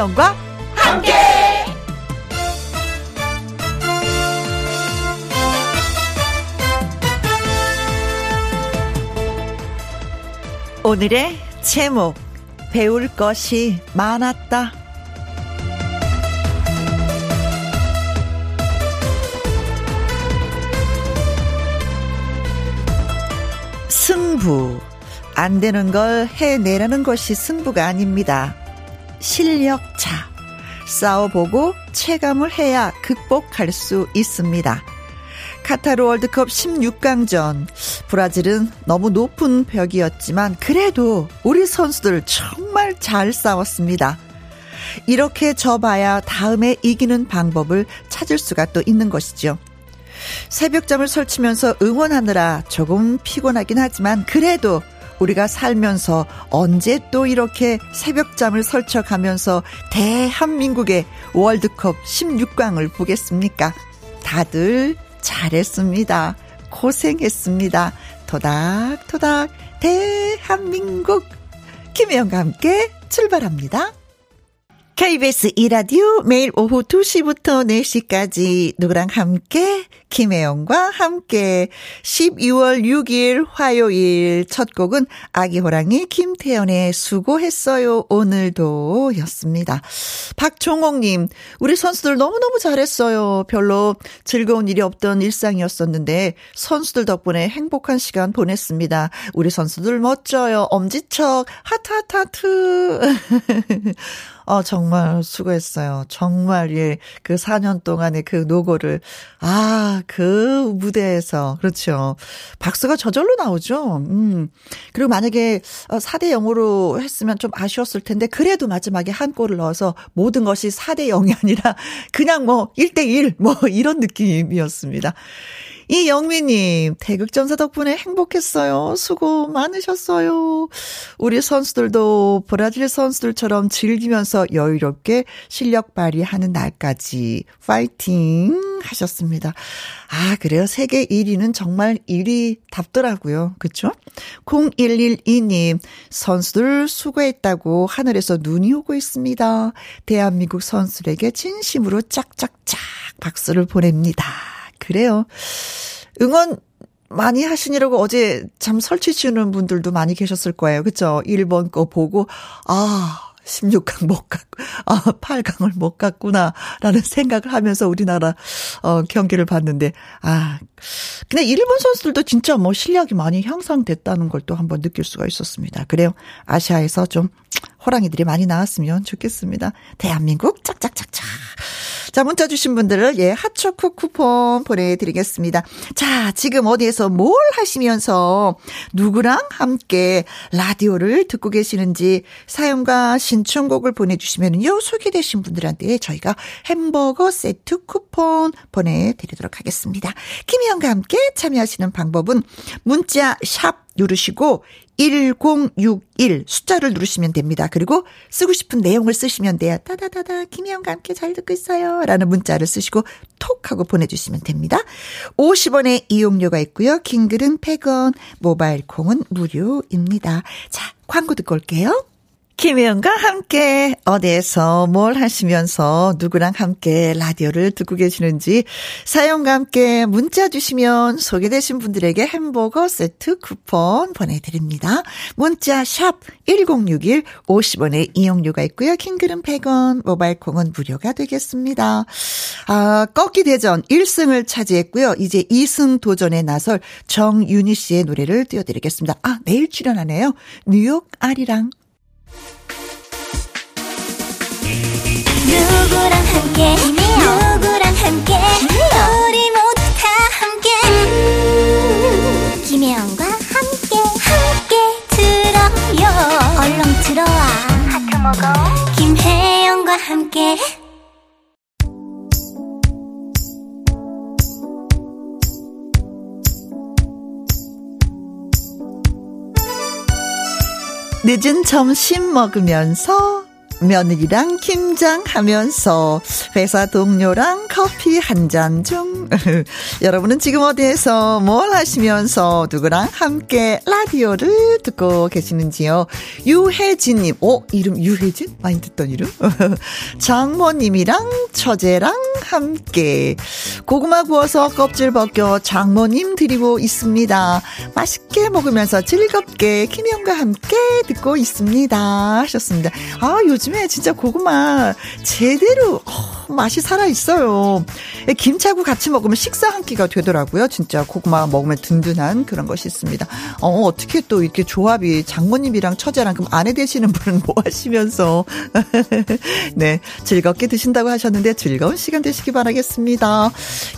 김혜영과 함께. 오늘의 제목 배울 것이 많았다. 승부. 안 되는 걸 해내라는 것이 승부가 아닙니다. 실력차. 싸워보고 체감을 해야 극복할 수 있습니다. 카타르 월드컵 16강전. 브라질은 너무 높은 벽이었지만 그래도 우리 선수들 정말 잘 싸웠습니다. 이렇게 져봐야 다음에 이기는 방법을 찾을 수가 또 있는 것이죠. 새벽잠을 설치면서 응원하느라 조금 피곤하긴 하지만 그래도 우리가 살면서 언제 또 이렇게 새벽잠을 설쳐가면서 대한민국의 월드컵 16강을 보겠습니까? 다들 잘했습니다. 고생했습니다. 토닥토닥 대한민국 김혜영과 함께 출발합니다. KBS 이라디오 매일 오후 2시부터 4시까지 누구랑 함께 김혜영과 함께 12월 6일 화요일 첫 곡은 아기 호랑이 김태연의 수고했어요 오늘도 였습니다. 박종옥님 우리 선수들 너무너무 잘했어요. 별로 즐거운 일이 없던 일상이었었는데 선수들 덕분에 행복한 시간 보냈습니다. 우리 선수들 멋져요. 엄지척 하트 하트 하트 어, 정말 수고했어요. 정말, 예, 그 4년 동안의 그 노고를, 아, 그 무대에서, 그렇죠. 박수가 저절로 나오죠. 음. 그리고 만약에 4대 어, 0으로 했으면 좀 아쉬웠을 텐데, 그래도 마지막에 한 골을 넣어서 모든 것이 4대 0이 아니라 그냥 뭐 1대 1, 뭐 이런 느낌이었습니다. 이영미님, 태극전사 덕분에 행복했어요. 수고 많으셨어요. 우리 선수들도 브라질 선수들처럼 즐기면서 여유롭게 실력 발휘하는 날까지 파이팅 하셨습니다. 아, 그래요. 세계 1위는 정말 1위 답더라고요. 그쵸? 0112님, 선수들 수고했다고 하늘에서 눈이 오고 있습니다. 대한민국 선수들에게 진심으로 짝짝짝 박수를 보냅니다. 그래요. 응원 많이 하시느라고 어제 잠 설치시는 분들도 많이 계셨을 거예요. 그쵸? 1번 거 보고, 아, 16강 못 갔고, 아, 8강을 못 갔구나, 라는 생각을 하면서 우리나라, 어, 경기를 봤는데, 아, 근데 일본 선수들도 진짜 뭐 실력이 많이 향상됐다는 걸 또 한번 느낄 수가 있었습니다. 그래요. 아시아에서 좀 호랑이들이 많이 나왔으면 좋겠습니다. 대한민국 짝짝짝짝. 자, 문자 주신 분들을 예, 핫초코 쿠폰 보내드리겠습니다. 자, 지금 어디에서 뭘 하시면서 누구랑 함께 라디오를 듣고 계시는지 사연과 신청곡을 보내주시면요, 소개되신 분들한테 저희가 햄버거 세트 쿠폰 보내드리도록 하겠습니다. 김희영과 함께 참여하시는 방법은 문자 샵 누르시고 1061 숫자를 누르시면 됩니다. 그리고 쓰고 싶은 내용을 쓰시면 돼요. 따다다다 김혜영과 함께 잘 듣고 있어요. 라는 문자를 쓰시고 톡 하고 보내주시면 됩니다. 50원의 이용료가 있고요. 킹글은 100원, 모바일 콩은 무료입니다. 자, 광고 듣고 올게요. 김혜영과 함께 어디에서 뭘 하시면서 누구랑 함께 라디오를 듣고 계시는지 사연과 함께 문자 주시면 소개되신 분들에게 햄버거 세트 쿠폰 보내드립니다. 문자 샵 1061 50원의 이용료가 있고요. 킹글은 100원, 모바일 콩은 무료가 되겠습니다. 아, 꺾기 대전 1승을 차지했고요. 이제 2승 도전에 나설 정윤희 씨의 노래를 띄워드리겠습니다. 아, 내일 출연하네요. 뉴욕 아리랑. 누구랑 함께? 누구랑 함께? 우리 모두 다 함께. 음, 김혜영과 함께 함께 들어요. 얼렁 들어와. 하트 먹어. 김혜영과 함께. 늦은 점심 먹으면서 며느리랑 김장 하면서 회사 동료랑 커피 한 잔 중. 여러분은 지금 어디에서 뭘 하시면서 누구랑 함께 라디오를 듣고 계시는지요? 유혜진님, 오, 이름 유혜진? 많이 듣던 이름? 장모님이랑 처제랑 함께 고구마 구워서 껍질 벗겨 장모님 드리고 있습니다. 맛있게 먹으면서 즐겁게 김영과 함께 듣고 있습니다. 하셨습니다. 아, 요즘 에 진짜 고구마 제대로 어, 맛이 살아 있어요. 김차고 같이 먹으면 식사 한 끼가 되더라고요. 진짜 고구마 먹으면 든든한 그런 것이 있습니다. 어, 어떻게 또 이렇게 조합이 장모님이랑 처제랑 그럼 아내 되시는 분은 뭐 하시면서 네, 즐겁게 드신다고 하셨는데 즐거운 시간 되시기 바라겠습니다.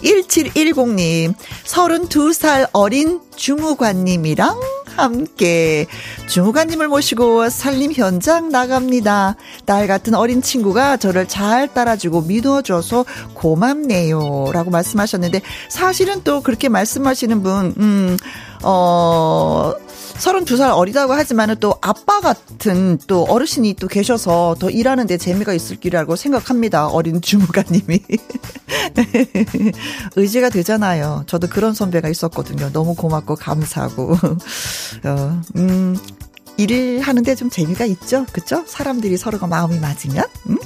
1710님, 32살 어린 중우관님이랑 함께 중우관님을 모시고 살림 현장 나갑니다. 딸 같은 어린 친구가 저를 잘 따라주고 믿어줘서 고맙네요. 라고 말씀하셨는데 사실은 또 그렇게 말씀하시는 분, 음, 어, 32살 어리다고 하지만은 또 아빠 같은 또 어르신이 또 계셔서 더 일하는 데 재미가 있을 거라고 생각합니다. 어린 주무관님이. 의지가 되잖아요. 저도 그런 선배가 있었거든요. 너무 고맙고 감사하고. 어, 음, 일을 하는데 좀 재미가 있죠? 그쵸? 사람들이 서로가 마음이 맞으면? 음?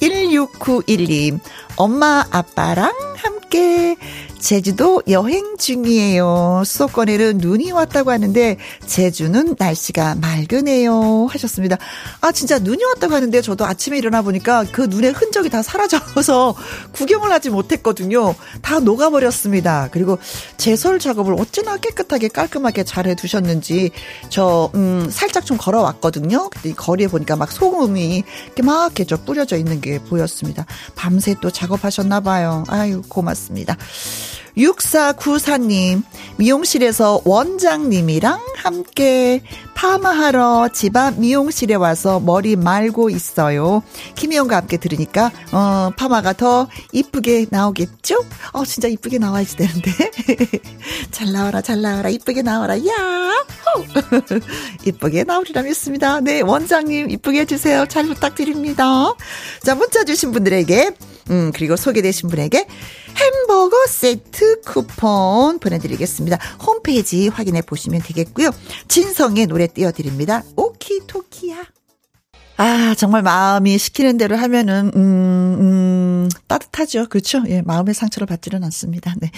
16912. 엄마, 아빠랑 함께 제주도 여행 중이에요. 수도권에는 눈이 왔다고 하는데 제주는 날씨가 맑으네요. 하셨습니다. 아 진짜 눈이 왔다고 하는데 저도 아침에 일어나 보니까 그 눈의 흔적이 다 사라져서 구경을 하지 못했거든요. 다 녹아버렸습니다. 그리고 제설 작업을 어찌나 깨끗하게 깔끔하게 잘 해두셨는지 저 음, 살짝 좀 걸어왔거든요. 근데 이 거리에 보니까 막 소금이 이렇게 막 이렇게 뿌려져 있는 게 보였습니다. 밤새 또 작업하셨나 봐요. 아유 고맙습니다. 6494님, 미용실에서 원장님이랑 함께 파마하러 집 앞 미용실에 와서 머리 말고 있어요. 김희영과 함께 들으니까, 어, 파마가 더 이쁘게 나오겠죠? 어, 진짜 이쁘게 나와야지 되는데. 잘 나와라, 잘 나와라, 이쁘게 나와라, 야! 이쁘게 나오리라 믿습니다. 네, 원장님 이쁘게 해주세요. 잘 부탁드립니다. 자, 문자 주신 분들에게, 음, 그리고 소개되신 분에게 햄버거 세트 쿠폰 보내드리겠습니다. 홈페이지 확인해 보시면 되겠고요. 진성의 노래 띄워드립니다. 오키토키야. 아, 정말 마음이 시키는 대로 하면은, 음, 음, 따뜻하죠. 그렇죠? 예, 마음의 상처를 받지는 않습니다. 네.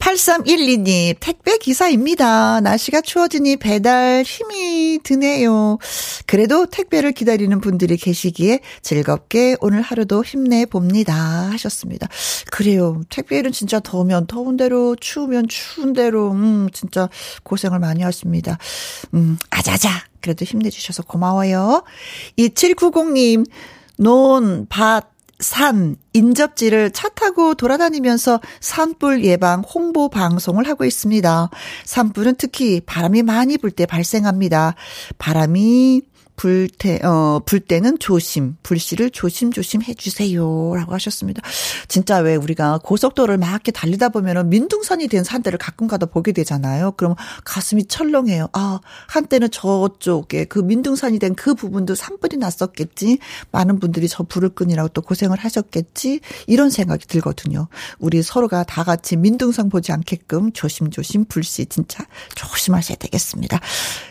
8312님, 택배 기사입니다. 날씨가 추워지니 배달 힘이 드네요. 그래도 택배를 기다리는 분들이 계시기에 즐겁게 오늘 하루도 힘내봅니다. 하셨습니다. 그래요. 택배일은 진짜 더우면 더운 대로, 추우면 추운 대로, 음, 진짜 고생을 많이 하십니다. 음, 아자자. 그래도 힘내주셔서 고마워요. 2790님, 논, 밭, 산, 인접지를 차 타고 돌아다니면서 산불 예방 홍보 방송을 하고 있습니다. 산불은 특히 바람이 많이 불 때 발생합니다. 바람이 불태, 어, 불 때는 조심, 불씨를 조심조심 해주세요. 라고 하셨습니다. 진짜 왜 우리가 고속도로를 막 이렇게 달리다 보면은 민둥산이 된 산들을 가끔 가다 보게 되잖아요. 그럼 가슴이 철렁해요. 아, 한때는 저쪽에 그 민둥산이 된 그 부분도 산불이 났었겠지. 많은 분들이 저 불을 끄느라고 또 고생을 하셨겠지. 이런 생각이 들거든요. 우리 서로가 다 같이 민둥산 보지 않게끔 조심조심 불씨 진짜 조심하셔야 되겠습니다.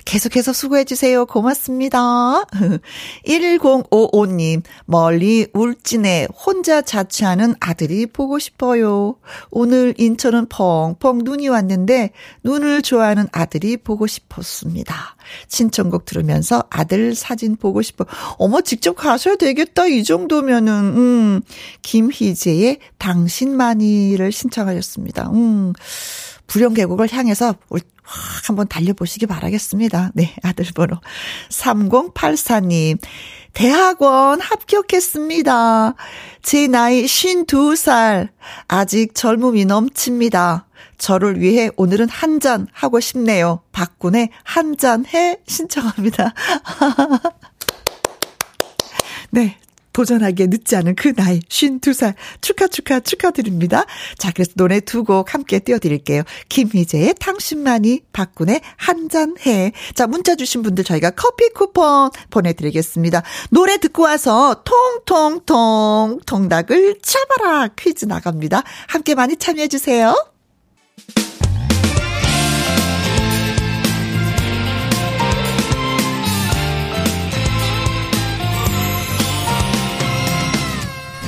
계속해서 수고해 주세요. 고맙습니다. 1055님, 멀리 울진에 혼자 자취하는 아들이 보고 싶어요. 오늘 인천은 펑펑 눈이 왔는데 눈을 좋아하는 아들이 보고 싶었습니다. 신청곡 들으면서 아들 사진 보고 싶어. 어머, 직접 가셔야 되겠다. 이 정도면은, 음, 김희재의 당신만이를 신청하셨습니다. 음. 불영계곡을 향해서 확 한번 달려보시기 바라겠습니다. 네, 아들 번호. 3084님. 대학원 합격했습니다. 제 나이 52살. 아직 젊음이 넘칩니다. 저를 위해 오늘은 한 잔 하고 싶네요. 박군의 한 잔 해 신청합니다. 네. 도전하기에 늦지 않은 그 나이, 52살. 축하, 축하, 축하드립니다. 자, 그래서 노래 두 곡 함께 띄워드릴게요. 김희재의 당신만이 박군의 한잔해. 자, 문자 주신 분들 저희가 커피 쿠폰 보내드리겠습니다. 노래 듣고 와서 통통통 통닭을 잡아라 퀴즈 나갑니다. 함께 많이 참여해주세요.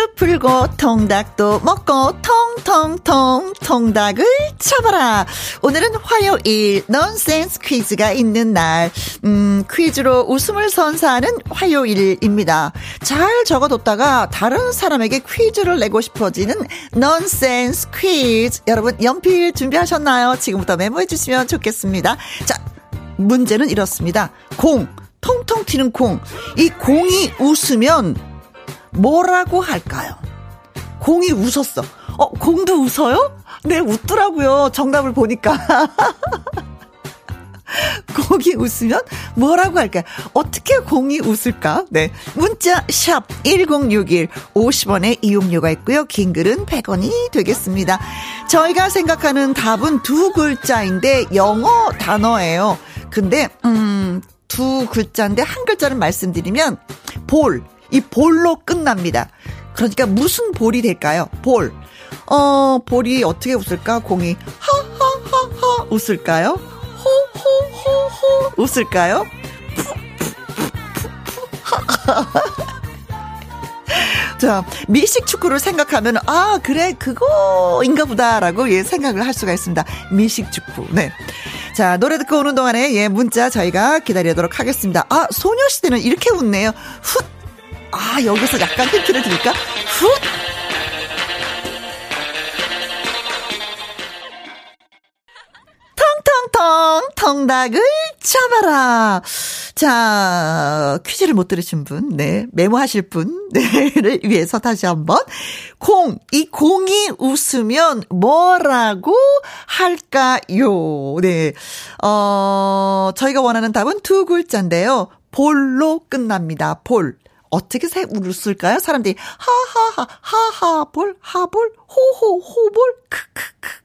퀴즈 풀고 통닭도 먹고 통통통 통닭을 쳐봐라. 오늘은 화요일 넌센스 퀴즈가 있는 날. 음, 퀴즈로 웃음을 선사하는 화요일입니다. 잘 적어뒀다가 다른 사람에게 퀴즈를 내고 싶어지는 넌센스 퀴즈. 여러분 연필 준비하셨나요? 지금부터 메모해 주시면 좋겠습니다. 자, 문제는 이렇습니다. 공. 통통 튀는 공. 이 공이 웃으면 뭐라고 할까요? 공이 웃었어. 어, 공도 웃어요? 네, 웃더라고요. 정답을 보니까. 공이 웃으면 뭐라고 할까요? 어떻게 공이 웃을까? 네. 문자 샵 1061 50원의 이용료가 있고요. 긴 글은 100원이 되겠습니다. 저희가 생각하는 답은 두 글자인데 영어 단어예요. 근데 음 두 글자인데 한 글자를 말씀드리면 볼 이 볼로 끝납니다. 그러니까 무슨 볼이 될까요? 볼. 어, 볼이 어떻게 웃을까? 공이 하하하하 웃을까요? 호호호호 웃을까요? 자, 미식 축구를 생각하면, 아, 그래, 그거인가 보다라고, 예, 생각을 할 수가 있습니다. 미식 축구. 네. 자, 노래 듣고 오는 동안에, 예, 문자 저희가 기다리도록 하겠습니다. 아, 소녀시대는 이렇게 웃네요. 훗! 아, 여기서 약간 힌트를 드릴까? 훗! 텅텅텅 통닭을 잡아라. 자, 퀴즈를 못 들으신 분, 네, 메모하실 분, 네를 위해서 다시 한 번. 공, 이 공이 웃으면 뭐라고 할까요? 네, 어, 저희가 원하는 답은 두 글자인데요. 볼로 끝납니다. 볼. 어떻게 새 웃을까요? 사람들이 하하하 하하 볼 하볼 호호 호볼 크크크크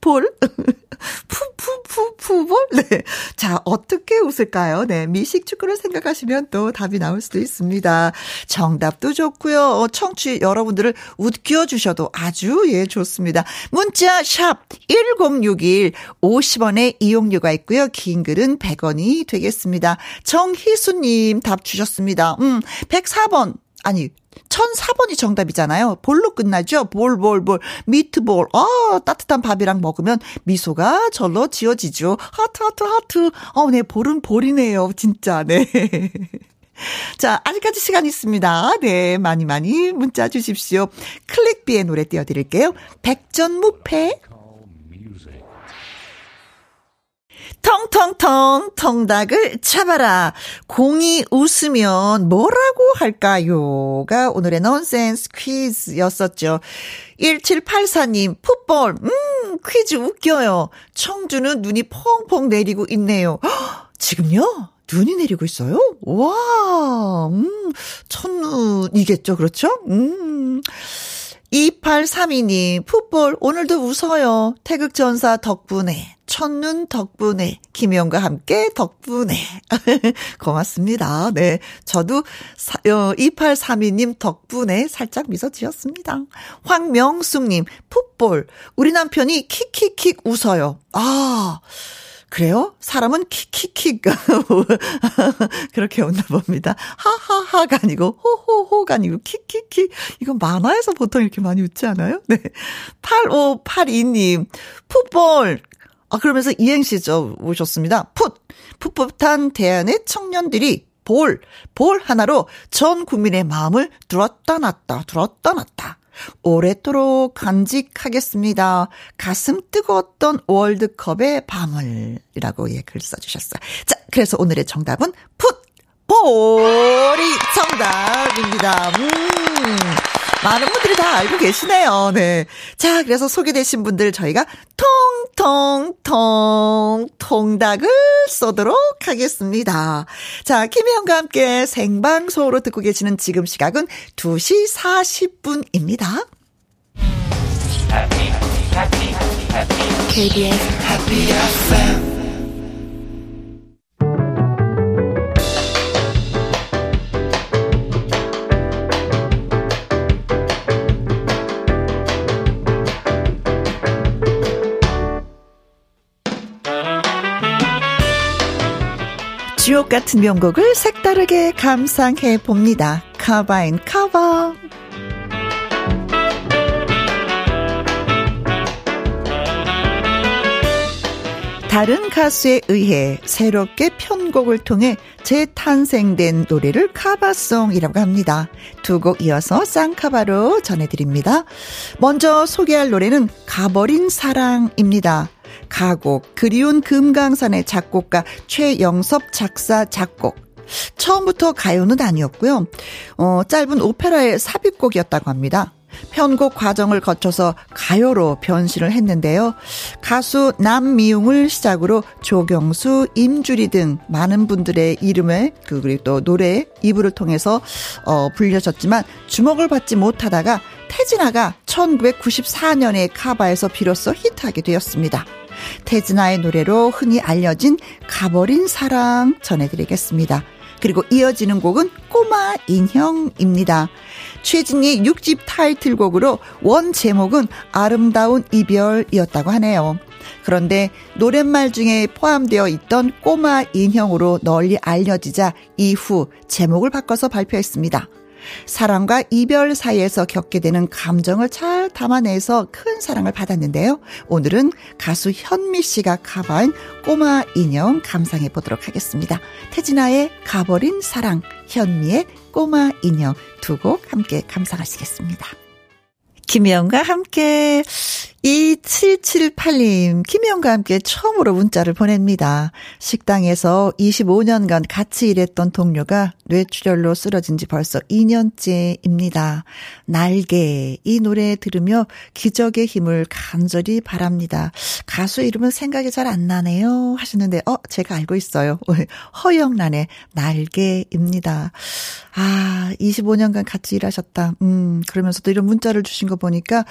볼 푸푸푸푸볼 네. 자, 어떻게 웃을까요? 네. 미식 축구를 생각하시면 또 답이 나올 수도 있습니다. 정답도 좋고요. 어, 청취 여러분들을 웃겨 주셔도 아주 예 좋습니다. 문자 샵 1061 50원의 이용료가 있고요. 긴 글은 100원이 되겠습니다. 정희수 님 답 주셨습니다. 음, 104번 아니 1004번이 정답이잖아요. 볼로 끝나죠? 볼, 볼, 볼. 미트볼. 아, 따뜻한 밥이랑 먹으면 미소가 절로 지어지죠. 하트, 하트, 하트. 어, 네, 볼은 볼이네요. 진짜, 네. 자, 아직까지 시간 있습니다. 네, 많이 많이 문자 주십시오. 클릭비의 노래 띄워드릴게요. 백전무패. 텅텅텅 통닭을 잡아라. 공이 웃으면 뭐라고 할까요?가 오늘의 넌센스 퀴즈였었죠. 1784님, 풋볼, 음, 퀴즈 웃겨요. 청주는 눈이 펑펑 내리고 있네요. 허, 지금요? 눈이 내리고 있어요? 와, 음, 첫눈이겠죠, 그렇죠? 음. 2832님, 풋볼, 오늘도 웃어요. 태극전사 덕분에, 첫눈 덕분에, 김영과 함께 덕분에. 고맙습니다. 네. 저도 사, 어, 2832님 덕분에 살짝 미소 지었습니다. 황명숙님, 풋볼, 우리 남편이 킥킥킥 웃어요. 아, 그래요? 사람은 킥킥킥 그렇게 웃나 봅니다. 하하하가 아니고 호호호가 아니고 킥킥킥 이건 만화에서 보통 이렇게 많이 웃지 않아요? 네. 8582님 풋볼 아 그러면서 이행시죠 오셨습니다. 풋 풋풋한 대안의 청년들이 볼, 볼 하나로 전 국민의 마음을 들었다 놨다, 들었다 놨다. 오랫도록 간직하겠습니다. 가슴 뜨거웠던 월드컵의 밤을이라고 예, 글 써주셨어요. 자, 그래서 오늘의 정답은 풋 보리 정답입니다. 음. 많은 분들이 다 알고 계시네요. 네. 자, 그래서 소개되신 분들 저희가 통통통 통닭을 쏘도록 하겠습니다. 자, 김혜영과 함께 생방송으로 듣고 계시는 지금 시각은 2시 40분입니다. KBS Happy FM 주옥 같은 명곡을 색다르게 감상해 봅니다. 카바인 카바. 다른 가수에 의해 새롭게 편곡을 통해 재탄생된 노래를 카바송이라고 합니다. 두 곡 이어서 쌍카바로 전해드립니다. 먼저 소개할 노래는 가버린 사랑입니다. 가곡 그리운 금강산의 작곡가 최영섭 작사 작곡 처음부터 가요는 아니었고요. 어, 짧은 오페라의 삽입곡이었다고 합니다. 편곡 과정을 거쳐서 가요로 변신을 했는데요. 가수 남미웅을 시작으로 조경수, 임주리 등 많은 분들의 이름을 그 그리고 또 노래 이부를 통해서 어 불려졌지만 주목을 받지 못하다가 태진아가 1994년에 카바에서 비로소 히트하게 되었습니다. 태진아의 노래로 흔히 알려진 가버린 사랑 전해드리겠습니다. 그리고 이어지는 곡은 꼬마 인형입니다. 최진희 6집 타이틀곡으로 원 제목은 아름다운 이별이었다고 하네요. 그런데 노랫말 중에 포함되어 있던 꼬마 인형으로 널리 알려지자 이후 제목을 바꿔서 발표했습니다. 사랑과 이별 사이에서 겪게 되는 감정을 잘 담아내서 큰 사랑을 받았는데요. 오늘은 가수 현미 씨가 가봐한 꼬마 인형 감상해 보도록 하겠습니다. 태진아의 가버린 사랑, 현미의 꼬마 인형 두 곡 함께 감상하시겠습니다. 김혜영과 함께 2778님, 김혜영과 함께 처음으로 문자를 보냅니다. 식당에서 25년간 같이 일했던 동료가 뇌출혈로 쓰러진 지 벌써 2년째입니다. 날개, 이 노래 들으며 기적의 힘을 간절히 바랍니다. 가수 이름은 생각이 잘 안 나네요. 하시는데, 어, 제가 알고 있어요. 허영란의 날개입니다. 아, 25년간 같이 일하셨다. 음, 그러면서도 이런 문자를 주신 거 보니까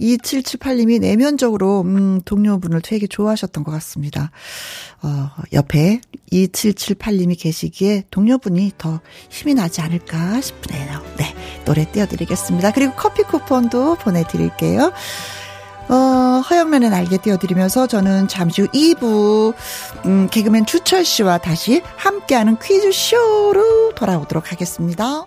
2778님이 내면적으로, 음, 동료분을 되게 좋아하셨던 것 같습니다. 어, 옆에 2778님이 계시기에 동료분이 더 힘이 나지 않을까 싶네요. 네. 노래 띄워드리겠습니다. 그리고 커피 쿠폰도 보내드릴게요. 어, 허영란의 날개 띄워드리면서 저는 잠시 후 2부, 음, 개그맨 주철 씨와 다시 함께하는 퀴즈쇼로 돌아오도록 하겠습니다.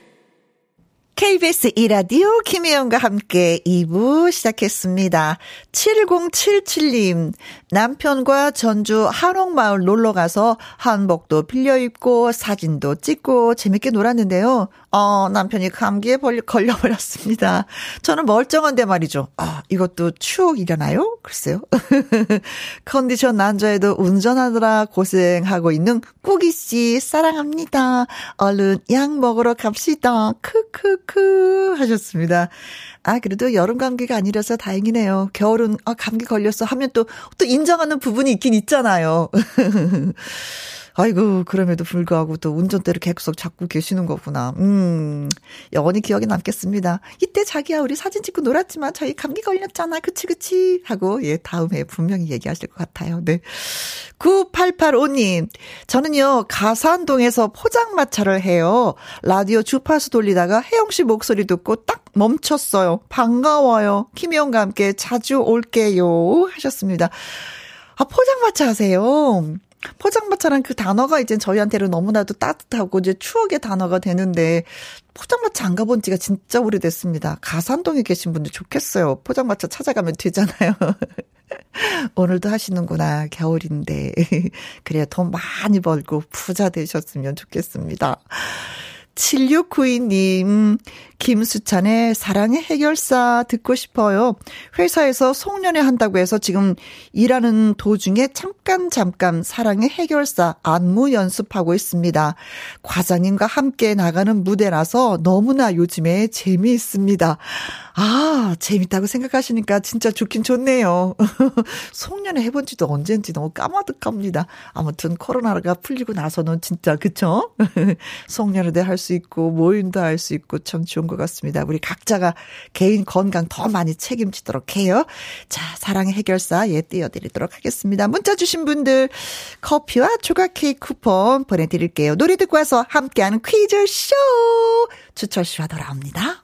KBS 이라디오 김혜영과 함께 2부 시작했습니다. 7077님, 남편과 전주 한옥마을 놀러 가서 한복도 빌려 입고 사진도 찍고 재밌게 놀았는데요. 어, 남편이 감기에 걸려버렸습니다. 저는 멀쩡한데 말이죠. 아, 이것도 추억이려나요? 글쎄요. 컨디션 난조에도 운전하느라 고생하고 있는 꾸기씨, 사랑합니다. 얼른 약 먹으러 갑시다. 크크크 하셨습니다. 아, 그래도 여름 감기가 아니라서 다행이네요. 겨울은, 아, 감기 걸렸어 하면 또, 또 인정하는 부분이 있긴 있잖아요. 아이고, 그럼에도 불구하고 또 운전대를 계속 잡고 계시는 거구나. 음, 영원히 기억에 남겠습니다. 이때 자기야, 우리 사진 찍고 놀았지만 저희 감기 걸렸잖아. 그치, 그치. 하고, 예, 다음에 분명히 얘기하실 것 같아요. 네. 9885님, 저는요, 가산동에서 포장마차를 해요. 라디오 주파수 돌리다가 혜영 씨 목소리 듣고 딱 멈췄어요. 반가워요. 김혜영과 함께 자주 올게요. 하셨습니다. 아, 포장마차 하세요. 포장마차란 그 단어가 이제 저희한테는 너무나도 따뜻하고 이제 추억의 단어가 되는데 포장마차 안 가본 지가 진짜 오래됐습니다. 가산동에 계신 분들 좋겠어요. 포장마차 찾아가면 되잖아요. 오늘도 하시는구나. 겨울인데. 그래야 돈 많이 벌고 부자 되셨으면 좋겠습니다. 7692님, 김수찬의 사랑의 해결사 듣고 싶어요. 회사에서 송년회 한다고 해서 지금 일하는 도중에 잠깐 잠깐 사랑의 해결사 안무 연습하고 있습니다. 과장님과 함께 나가는 무대라서 너무나 요즘에 재미있습니다. 아, 재밌다고 생각하시니까 진짜 좋긴 좋네요. 송년회 해본 지도 언젠지 너무 까마득합니다. 아무튼 코로나가 풀리고 나서는 진짜, 그쵸? 송년회도 할 수 있고, 모임도 할 수 있고, 참 좋은 것 같습니다. 우리 각자가 개인 건강 더 많이 책임지도록 해요. 자, 사랑의 해결사 예 띄워드리도록 하겠습니다. 문자 주신 분들 커피와 조각 케이크 쿠폰 보내드릴게요. 노래 듣고 와서 함께하는 퀴즈쇼 주철 씨와 돌아옵니다.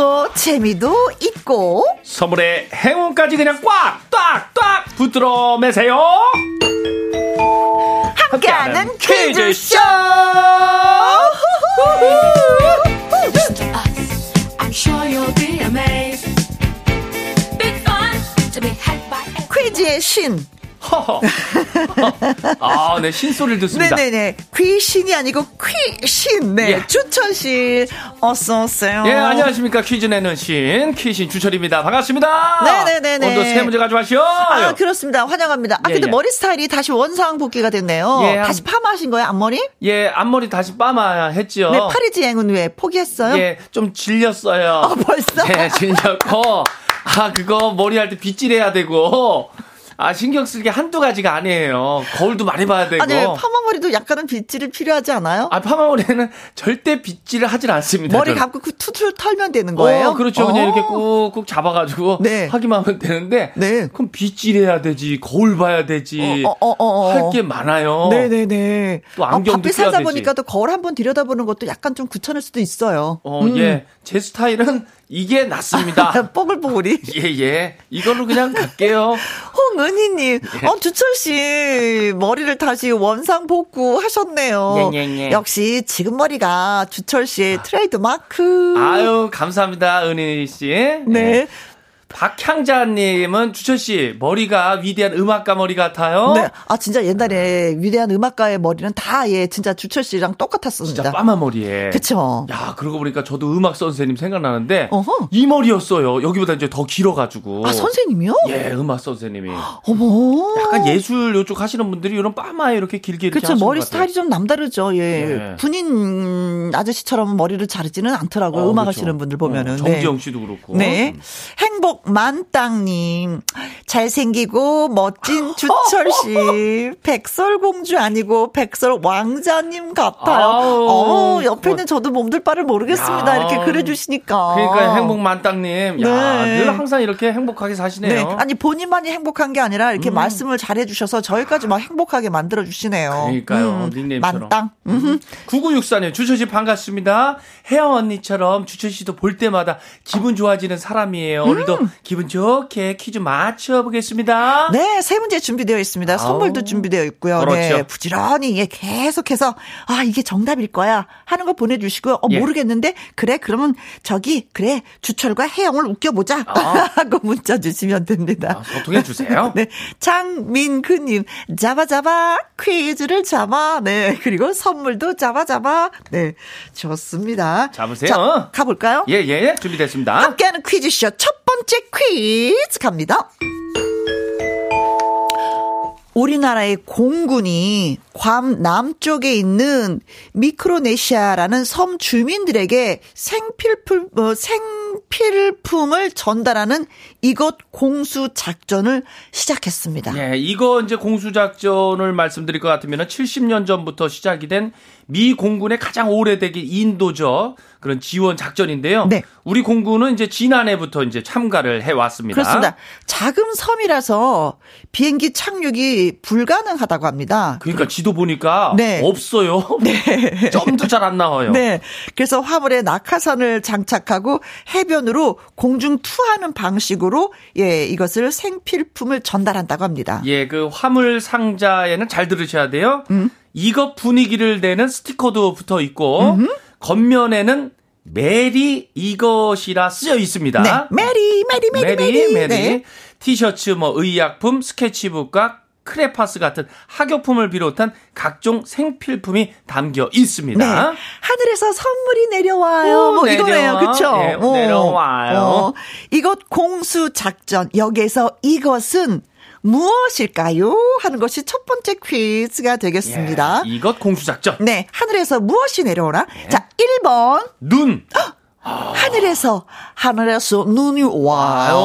풀고 재미도 있고 선물에 행운까지 그냥 꽉 꽉 꽉 붙들어 매세요. 함께하는 퀴즈쇼. 퀴즈의 신 아, 네, 신소리를 듣습니다. 네네네. 귀신이 아니고 퀴신. 네. 예. 주철 씨, 어서오세요. 예, 안녕하십니까. 퀴즈 내는 신, 퀴신 주철입니다. 반갑습니다. 네네네네. 오늘도 새 문제 가져가시오. 아, 그렇습니다. 환영합니다. 아, 예, 근데 예. 머리 스타일이 다시 원상 복귀가 됐네요. 예, 다시 파마하신 거예요, 앞머리? 예, 앞머리 다시 파마 했죠. 네, 파리지행은 왜 포기했어요? 예, 좀 질렸어요. 아, 벌써? 네, 질렸고. 아, 그거 머리 할 때 빗질해야 되고. 아, 신경 쓸 게 한두 가지가 아니에요. 거울도 많이 봐야 되고. 아니, 파마머리도 약간은 빗질이 필요하지 않아요? 아, 파마머리는 절대 빗질을 하질 않습니다. 머리 저는. 감고 그 투투 털면 되는 거예요? 어, 그렇죠. 그냥 이렇게 어. 꾹꾹 잡아가지고 네. 하기만 하면 되는데. 네. 그럼 빗질해야 되지, 거울 봐야 되지. 어, 어, 어, 어. 할게 많아요. 네네네. 또 안경도 아, 바삐 살다 보니까 또 거울 한번 들여다보는 것도 약간 좀 귀찮을 수도 있어요. 어, 음. 예. 제 스타일은 이게 낫습니다. 뽀글뽀글이? 예, 예. 이걸로 그냥 갈게요. 홍은희님, 예. 어, 주철씨, 머리를 다시 원상 복구 하셨네요. 예, 예, 예. 역시 지금 머리가 주철씨의 아. 트레이드 마크. 아유, 감사합니다, 은희씨. 네. 박향자님은 주철 씨 머리가 위대한 음악가 머리 같아요. 네, 아 진짜 옛날에 위대한 음악가의 머리는 다 예 진짜 주철 씨랑 똑같았습니다. 진짜 빠마 머리에. 그쵸. 야 그러고 보니까 저도 음악 선생님 생각나는데 어허. 이 머리였어요. 여기보다 이제 더 길어가지고. 아 선생님이요? 예, 음악 선생님이. 어머. 약간 예술 요쪽 하시는 분들이 이런 빠마에 이렇게 길게 이렇게 그쵸 머리 스타일이 좀 남다르죠. 예. 네. 군인 아저씨처럼 머리를 자르지는 않더라고요. 어, 음악 그렇죠. 하시는 분들 보면은. 어, 정지영 씨도 그렇고. 네. 행복 만땅님. 잘생기고 멋진 주철 씨. 백설공주 아니고 백설 왕자님 같아요. 어, 옆에 는 저도 몸둘 바를 모르겠습니다. 야. 이렇게 그려주시니까. 그러니까 행복 만땅님. 야, 네. 늘 항상 이렇게 행복하게 사시네요. 네. 아니, 본인만이 행복한 게 아니라 이렇게 음. 말씀을 잘해주셔서 저희까지 막 행복하게 만들어주시네요. 그러니까요. 음. 닉네임처럼. 만땅. 음. 9964님, 주철 씨 반갑습니다. 혜영 언니처럼 주철 씨도 볼 때마다 기분 좋아지는 사람이에요. 오늘도 음. 기분 좋게 퀴즈 맞춰보겠습니다. 네, 세 문제 준비되어 있습니다. 선물도 준비되어 있고요. 그렇죠. 네, 부지런히 예, 계속해서 아 이게 정답일 거야 하는 거 보내주시고요. 어, 예. 모르겠는데 그래 그러면 저기 그래 주철과 혜영을 웃겨보자 아. 하고 문자 주시면 됩니다. 아, 소통해 주세요. 네, 장민크님 잡아 잡아 퀴즈를 잡아 네 그리고 선물도 잡아 잡아 네 좋습니다. 잡으세요. 자, 가볼까요? 예예 예, 준비됐습니다. 함께하는 퀴즈쇼 첫 번째 퀴즈 갑니다. 우리나라의 공군이 괌 남쪽에 있는 미크로네시아라는 섬 주민들에게 생필품, 어, 생필품을 전달하는 이것 공수 작전을 시작했습니다. 네, 이거 이제 공수 작전을 말씀드릴 것 같으면 70년 전부터 시작이 된 미 공군의 가장 오래되긴 인도죠. 그런 지원 작전인데요. 네. 우리 공군은 이제 지난해부터 이제 참가를 해 왔습니다. 그렇습니다. 작은 섬이라서 비행기 착륙이 불가능하다고 합니다. 그러니까 지도 보니까 네. 없어요. 네. 점도 잘 안 나와요. 네. 그래서 화물에 낙하선을 장착하고 해변으로 공중 투하는 방식으로 예, 이것을 생필품을 전달한다고 합니다. 예, 그 화물 상자에는 잘 들으셔야 돼요. 음. 이것 분위기를 내는 스티커도 붙어 있고 음흠. 겉면에는 Merry 이것이라 쓰여 있습니다. 네. Merry, Merry, Merry, Merry. Merry. 네. 티셔츠, 뭐 의약품, 스케치북과 크레파스 같은 학용품을 비롯한 각종 생필품이 담겨 있습니다. 네. 하늘에서 선물이 내려와요. 오, 뭐 내려와. 이거네요. 그렇죠? 네, 내려와요. 어. 이것 공수 작전. 여기서 이것은 무엇일까요? 하는 것이 첫 번째 퀴즈가 되겠습니다. 예, 이것 공수작전. 네. 하늘에서 무엇이 내려오나? 예. 자, 1번. 눈. 하늘에서 하늘에서 눈이 와요.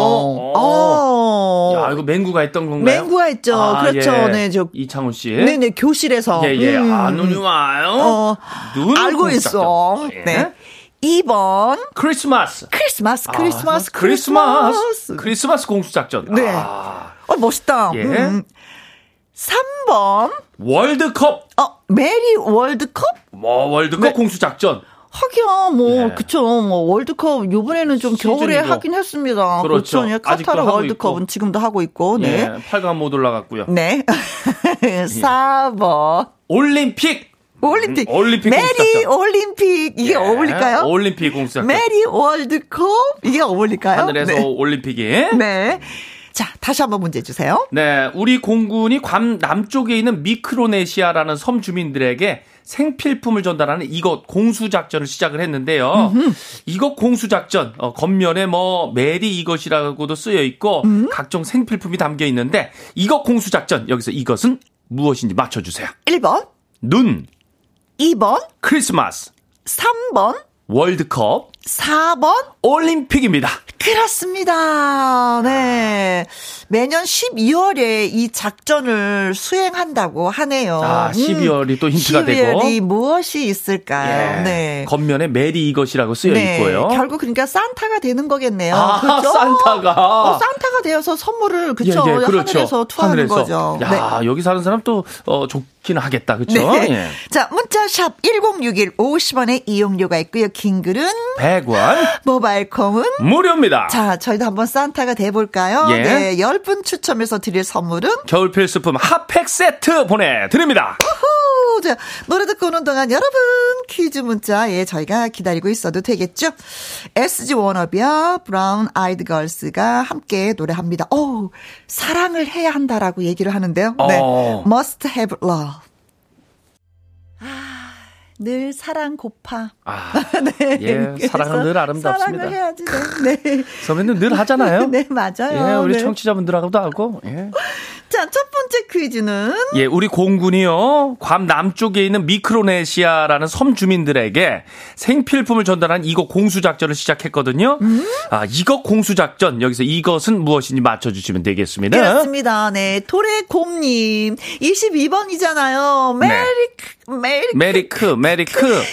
어. 야, 이거 맹구가 했던 건가요? 맹구가 했죠. 아, 그렇죠. 예. 네, 저 이창훈 씨. 네, 네, 교실에서. 예, 예. 음. 아, 눈이 와요. 어, 눈 알고 있어. 예. 네. 2번 크리스마스. 크리스마스, 크리스마스, 아, 크리스마스. 크리스마스. 크리스마스 공수 작전. 네. 아. 어, 멋있다. 예. 음. 3번. 월드컵. 어, Merry 월드컵? 뭐, 월드컵 네. 공수 작전. 하기야, 뭐, 예. 그쵸. 뭐, 월드컵, 요번에는 좀. 겨울에 하긴 했습니다. 그렇죠. 그렇죠. 카타르 월드컵은 있고. 지금도 하고 있고, 네. 예. 8강 못 올라갔고요. 네. 4번. 올림픽. 올림픽. 음, 올림픽 Merry 올림픽. 이게 예. 어울릴까요? 올림픽 공수작전. Merry 월드컵. 이게 어울릴까요? 하늘에서 네. 올림픽이. 네. 자, 다시 한번 문제 주세요. 네, 우리 공군이 괌 남쪽에 있는 미크로네시아라는 섬 주민들에게 생필품을 전달하는 이것 공수 작전을 시작을 했는데요. 음흠. 이것 공수 작전, 어, 겉면에 뭐 Merry 이것이라고도 쓰여 있고 음? 각종 생필품이 담겨 있는데 이것 공수 작전, 여기서 이것은 무엇인지 맞춰 주세요. 1번. 눈. 2번. 크리스마스. 3번. 월드컵. 4번 올림픽입니다. 그렇습니다. 네. 매년 12월에 이 작전을 수행한다고 하네요. 아, 12월이 음. 또 힌트가 12월이 되고. 12월이 무엇이 있을까요? 예. 네. 겉면에 메리 이것이라고 쓰여 네. 있고요. 결국 그러니까 산타가 되는 거겠네요. 아, 그렇죠? 산타가. 어, 산타가 되어서 선물을 그쵸? 예, 예, 그렇죠. 하늘에서 투하는 하늘에서. 거죠. 야, 네. 여기 사는 사람 또 어, 좋긴 하겠다. 그렇죠? 네. 예. 자, 문자 샵 1061 50원의 이용료가 있고요. 긴 글은 100 원. 모바일 콩은 무료입니다. 자, 저희도 한번 산타가 돼 볼까요? 예. 네. 10분 추첨해서 드릴 선물은 겨울 필수품 핫팩 세트 보내 드립니다. 우후! 오, 자, 노래 듣고 오는 동안 여러분 퀴즈 문자, 예, 저희가 기다리고 있어도 되겠죠? SG 워너비와 브라운 아이드 걸스가 함께 노래합니다. 오, 사랑을 해야 한다라고 얘기를 하는데요. 네. 어. Must have love. 아, 늘 사랑 고파. 아, 네. 예, 사랑은 늘 아름답습니다. 사랑을 해야지. 네. 네. 선배님 늘 하잖아요. 네, 맞아요. 예, 우리 네. 청취자분들하고도 하고. 예. 자, 첫 번째 퀴즈는 예, 우리 공군이요. 괌 남쪽에 있는 미크로네시아라는 섬 주민들에게 생필품을 전달한 이것 공수 작전을 시작했거든요. 아, 이것 공수 작전. 여기서 이것은 무엇인지 맞춰 주시면 되겠습니다. 그렇습니다. 네. 토레곰 님, 22번이잖아요. 메리크, 메리크, 메리크, 메리크.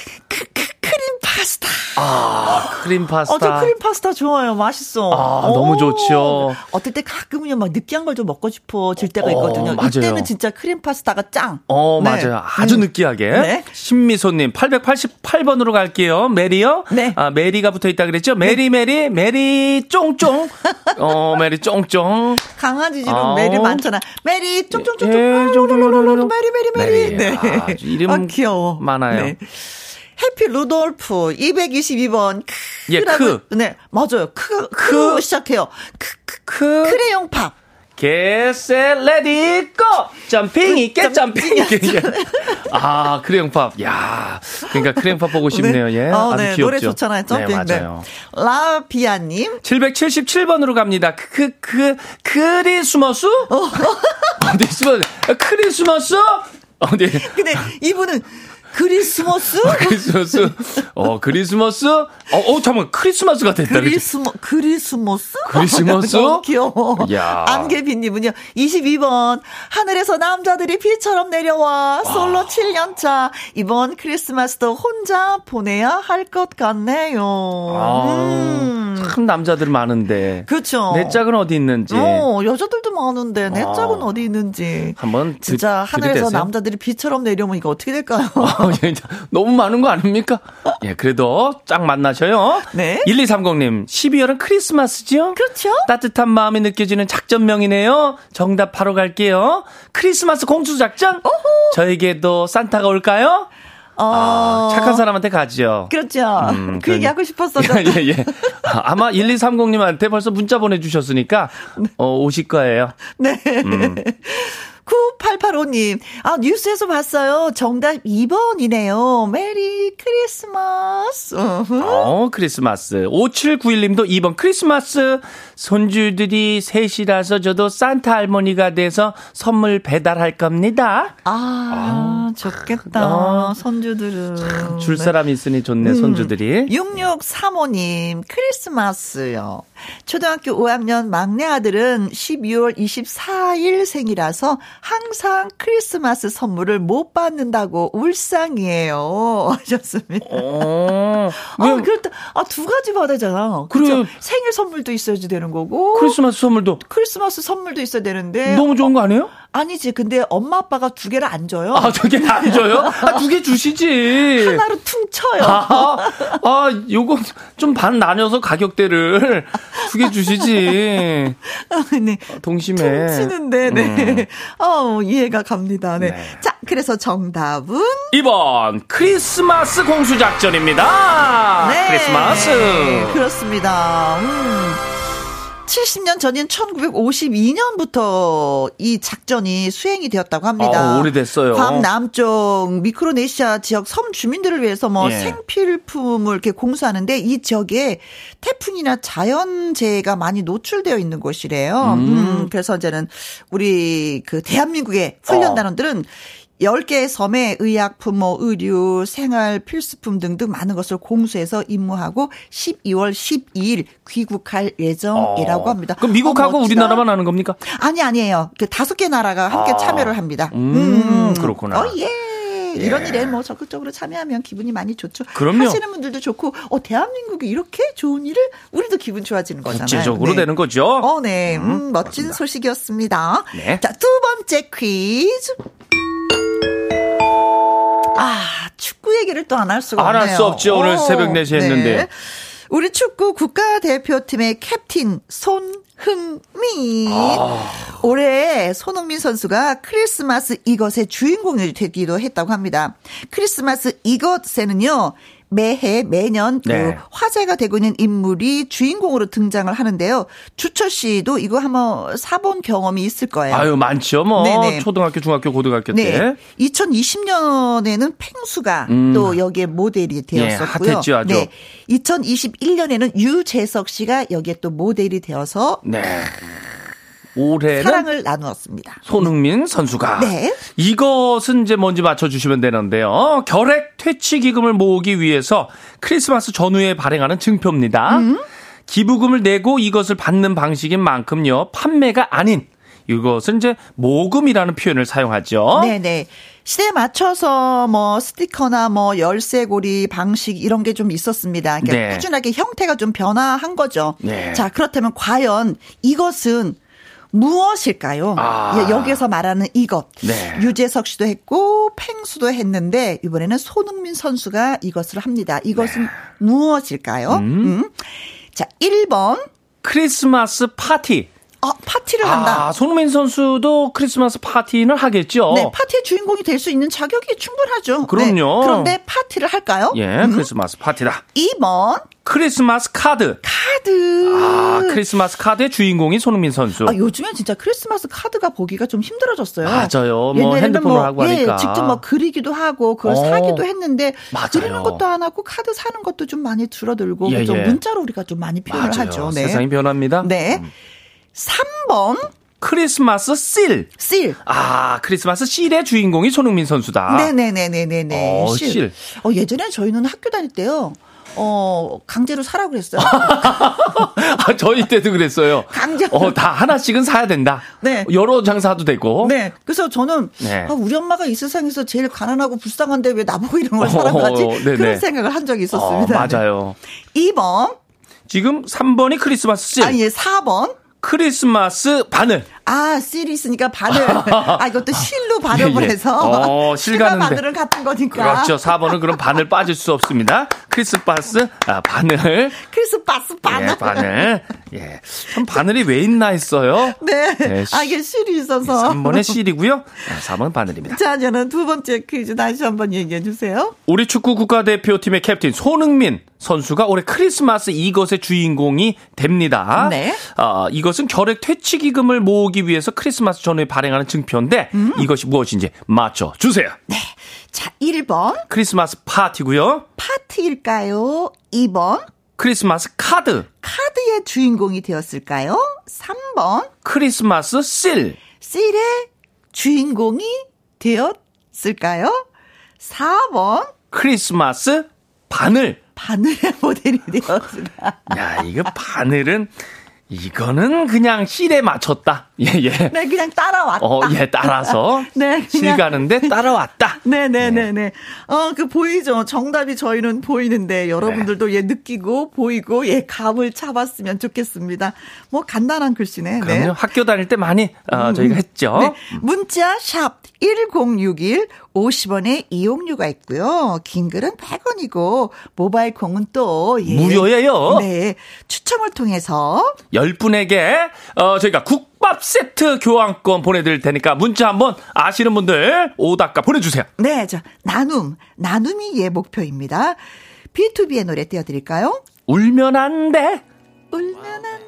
아, 크림 파스타. 어, 저 크림 파스타 좋아요. 맛있어. 아, 너무 좋죠. 어떨 때 가끔은요, 막 느끼한 걸 좀 먹고 싶어질 때가 있거든요. 어. 이때는 진짜 크림 파스타가 짱. 어, 네. 맞아요. 아주 음. 느끼하게. 네. 신미소님, 888번으로 갈게요. 메리요? 네. 아, 메리가 붙어 있다 그랬죠? 메리, 메리, 메리, 쫑쫑. 어, 메리, 쫑쫑. 강아지 지금 아우. 메리 많잖아. 메리, 쫑쫑쫑쫑. 예, 쫑쫑쫑쫑. 메리, 메리, 메리. 메리. 네. 아, 이름 아, 귀여워. 많아요. 네. 해피 루돌프 222번 예, 크라고- 크. 네 맞아요. 크, 크. 크로 시작해요. 크, 크, 크. 크레용 팝. Get set ready go! Jumping yeah jumping yeah 크레용팝. 야 그러니까 크레용팝 보고 싶네요. 예 어, 아주 네, 귀엽죠. 노래 좋잖아요. jumping. 네. 맞아요. 라비아님. 777번으로 갑니다. 그 그 크리스마스? 어. 크리스마스 크리스마스? 어 네 근데 이분은 크리스마스? 크리스마스? 어 크리스마스? 어, 어 잠깐 크리스마스가 됐다? 크리스마 크리스마스? 크리스마스? 너무 귀여워. 야. 안개비님은요 22번. 하늘에서 남자들이 비처럼 내려와 솔로 7년차. 이번 크리스마스도 혼자 보내야 할 것 같네요. 아, 음. 참 남자들 많은데. 그렇죠. 내 짝은 어디 있는지. 어 여자들도 많은데 내 아. 짝은 어디 있는지. 한번 드- 진짜 하늘에서. 남자들이 비처럼 내려오면 이거 어떻게 될까요? 어, 예, 너무 많은 거 아닙니까? 예, 그래도 짝 만나셔요. 네. 1230님, 12월은 크리스마스죠? 그렇죠? 따뜻한 마음이 느껴지는 작전명이네요. 정답 바로 갈게요. 크리스마스 공수 작전? 저에게도 산타가 올까요? 어, 아, 착한 사람한테 가죠. 그렇죠. 음, 그 얘기 하고 싶었어. 예, 예, 예. 아, 아마 1230님한테 벌써 문자 보내주셨으니까, 어, 오실 거예요. 네. 음. 9885님, 아, 뉴스에서 봤어요. 정답 2번이네요. 메리 크리스마스. 어, 크리스마스. 5791님도 2번 크리스마스. 손주들이 셋이라서 저도 산타 할머니가 돼서 선물 배달할 겁니다. 아, 좋겠다. 아. 손주들은. 줄 네. 사람 있으니 좋네, 손주들이. 6635님, 크리스마스요. 초등학교 5학년 막내 아들은 12월 24일 생이라서 항상 크리스마스 선물을 못 받는다고 울상이에요. 하셨습니다. 어, 아, 왜 그렇다. 아, 두 가지 받아잖아. 그래. 그렇죠? 생일 선물도 있어야지 되는 거고. 크리스마스 선물도 크리스마스 선물도 있어야 되는데. 너무 좋은 거 아니에요? 아니지. 근데 엄마 아빠가 두 개를 안 줘요. 아, 저게 안 줘요? 아, 두 개 주시지. 하나로 퉁 쳐요. 아, 아, 요거 좀 반 나눠서 가격대를 두 개 주시지. 네. 동심에. 퉁치는데, 네. 음. 어, 이해가 갑니다. 네. 네. 자, 그래서 정답은 2번 크리스마스 공수 작전입니다. 네. 크리스마스. 그렇습니다. 음. 70년 전인 1952년부터 이 작전이 수행이 되었다고 합니다. 아, 오래됐어요. 괌 남쪽 미크로네시아 지역 섬 주민들을 위해서 뭐 예. 생필품을 이렇게 공수하는데 이 지역에 태풍이나 자연재해가 많이 노출되어 있는 곳이래요. 음, 그래서 이제는 우리 그 대한민국의 훈련단원들은 10개의 섬에 의약품, 뭐 의류, 생활 필수품 등등 많은 것을 공수해서 임무하고 12월 12일 귀국할 예정이라고 합니다. 어. 그럼 미국하고 어. 우리나라만 하는 겁니까? 아니 아니에요. 그 다섯 개 나라가 함께 아. 참여를 합니다. 음, 그렇구나. 어 예. 이런 일에 뭐 적극적으로 참여하면 기분이 많이 좋죠. 그럼요. 하시는 분들도 좋고, 어 대한민국이 이렇게 좋은 일을 우리도 기분 좋아지는 거잖아요. 국제적으로 네. 되는 거죠. 어, 네. 음, 멋진 소식이었습니다. 네. 자, 두 번째 퀴즈. 아, 축구 얘기를 또 안 할 수가 안 없네요. 할수 없죠. 오늘 새벽 4시에 했는데. 우리 축구 국가대표팀의 캡틴 손흥민. 아. 올해 손흥민 선수가 크리스마스 이것의 주인공이 되기도 했다고 합니다. 크리스마스 이것에는요. 매해 매년 그 네. 화제가 되고 있는 인물이 주인공으로 등장을 하는데요. 주철 씨도 이거 한번 사본 경험이 있을 거예요. 아유 많죠. 뭐 네네. 초등학교, 중학교, 고등학교 네. 때. 2020년에는 팽수가 음. 또 여기에 모델이 되었었고요. 예, 핫했죠, 아주. 2021년에는 유재석 씨가 여기에 또 모델이 되어서 네. 올해는 사랑을 나누었습니다. 손흥민 선수가 네. 이것은 이제 뭔지 맞춰주시면 되는데요. 결핵 퇴치 기금을 모으기 위해서 크리스마스 전후에 발행하는 증표입니다. 음. 기부금을 내고 이것을 받는 방식인 만큼요 판매가 아닌 이것은 이제 모금이라는 표현을 사용하죠. 네네. 시대에 맞춰서 뭐 스티커나 뭐 열쇠고리 방식 이런 게 좀 있었습니다. 그러니까 네. 꾸준하게 형태가 좀 변화한 거죠. 네. 자, 그렇다면 과연 이것은 무엇일까요? 아. 예, 여기서 말하는 이것. 네. 유재석 씨도 했고 팽수도 했는데 이번에는 손흥민 선수가 이것을 합니다. 이것은 무엇일까요? 음. 자, 1번. 크리스마스 파티. 어, 파티를 한다. 아, 손흥민 선수도 크리스마스 파티는 하겠죠. 네, 파티의 주인공이 될 수 있는 자격이 충분하죠. 그럼요. 네, 그런데 파티를 할까요? 예, 크리스마스 파티다. 2번 크리스마스 카드. 카드. 아, 크리스마스 카드의 주인공이 손흥민 선수. 아, 요즘엔 진짜 크리스마스 카드가 보기가 좀 힘들어졌어요. 맞아요. 뭐 핸드폰으로 하고 예, 하니까. 직접 뭐 그리기도 하고 그걸 어. 사기도 했는데 맞아요. 그리는 것도 안 하고 카드 사는 것도 좀 많이 줄어들고 예, 좀 예. 문자로 우리가 좀 많이 표현을 맞아요. 하죠. 네. 세상이 변합니다. 네. 3번 크리스마스 씰. 씰. 아, 크리스마스 씰의 주인공이 손흥민 선수다. 네네네네네네. 어, 씰. 씰. 어, 예전에 저희는 학교 다닐 때요. 어, 강제로 사라고 그랬어요. 아, 저희 때도 그랬어요. 강제. 어, 다 하나씩은 사야 된다. 네. 여러 장 사도 되고. 네. 그래서 저는 네. 아, 우리 엄마가 이 세상에서 제일 가난하고 불쌍한데 왜 나보고 이런 걸 사라고 하지? 어. 그런 생각을 한 적이 어, 있었습니다. 맞아요. 2번. 지금 3번이 크리스마스 씰. 아, 예, 4번. 크리스마스 바늘. 아, 씰이 있으니까 바늘. 아, 이것도 실로 발음을 예, 예. 해서. 어, 실 실과 가는데. 바늘은 같은 거니까. 그렇죠. 4번은 그럼 바늘 빠질 수 없습니다. 크리스마스 아, 바늘. 크리스마스 바늘. 예, 바늘. 예. 참 바늘이 왜 있나 했어요. 네. 네, 아, 이게 실이 있어서. 3번에 실이고요. 4번 바늘입니다. 자, 저는 두 번째 퀴즈 다시 한번 얘기해 주세요. 우리 축구 국가대표팀의 캡틴 손흥민 선수가 올해 크리스마스 이것의 주인공이 됩니다. 네. 어, 이것은 결핵 퇴치 기금을 모으기 위해서 크리스마스 전후에 발행하는 증표인데 음. 이것이 무엇인지 맞춰 주세요. 자, 1번. 크리스마스 파티고요. 파티일까요? 2번. 크리스마스 카드, 카드의 주인공이 되었을까요? 3번. 크리스마스 씰, 씰의 주인공이 되었을까요? 4번. 크리스마스 바늘. 바늘의 모델이 되었을까? 야, 이거 바늘은 이거는 그냥 실에 맞췄다. 예, 예. 네, 그냥 따라왔다. 어, 예, 따라서 네, 실 가는데 따라왔다. 네네네네. 어, 그 보이죠? 정답이 저희는 보이는데 여러분들도 예, 느끼고 보이고 예, 감을 잡았으면 좋겠습니다. 뭐 간단한 글씨네. 그럼요. 네. 학교 다닐 때 많이 어, 저희가 했죠. 네. 문자 샵 1061, 50원의 이용료가 있고요. 긴 글은 100원이고 모바일 콩은 또 예. 무료예요. 네. 추첨을 통해서 10분에게 어, 저희가 국밥 세트 교환권 보내 드릴 테니까 문자 한번 아시는 분들 오답가 보내 주세요. 네, 저 나눔, 나눔이 예 목표입니다. B2B의 노래 띄워 드릴까요? 울면 안 돼. 울면 안 돼.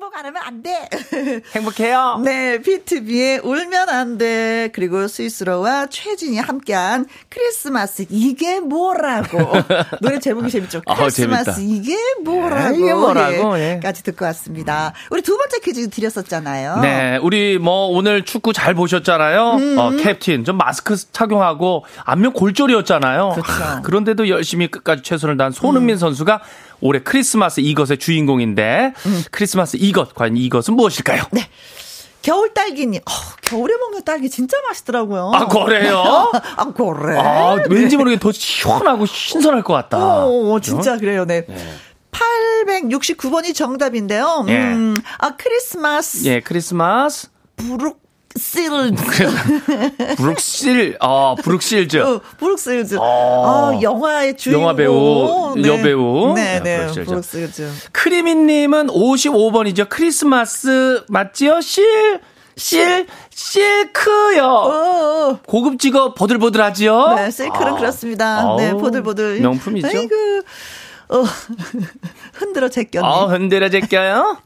행복 안 하면 안 돼. 행복해요. 네, B2B의 울면 안 돼. 그리고 스위스로와 최진이 함께한 크리스마스 이게 뭐라고. 노래 제목이 재밌죠. 아, 크리스마스 재밌다. 이게 뭐라고. 예, 이게 뭐라고, 예. 까지 듣고 왔습니다. 우리 두 번째 퀴즈 드렸었잖아요. 네, 우리 뭐 오늘 축구 잘 보셨잖아요. 음. 어, 캡틴 좀 마스크 착용하고 안면 골절이었잖아요. 그렇죠. 음. 아, 그런데도 열심히 끝까지 최선을 다한 손흥민 선수가 올해 크리스마스 이것의 주인공인데 음. 크리스마스 이것 과연 이것은 무엇일까요? 네. 겨울 딸기님, 어, 겨울에 먹는 딸기 진짜 맛있더라고요. 아, 그래요? 아, 그래? 아, 왠지 모르게 더 시원하고 신선할 것 같다. 오, 진짜 그래요, 네. 869번이 정답인데요. 예. 음, 아, 크리스마스 예, 크리스마스 부룩 브룩실. 브룩실, 아, 브룩실즈. 어, 브룩실즈. 어. 아, 영화의 주인공. 영화 배우, 네. 여배우. 네, 아, 네. 브룩실즈. 브룩실즈. 크리미님은 55번이죠. 크리스마스 맞지요? 실, 실, 실크요. 어, 고급지고 보들보들하지요? 네, 실크는 아. 그렇습니다. 네, 아우, 보들보들. 명품이죠. 아이고, 어, 흔들어 제꼈네. 아, 흔들어 제껴요?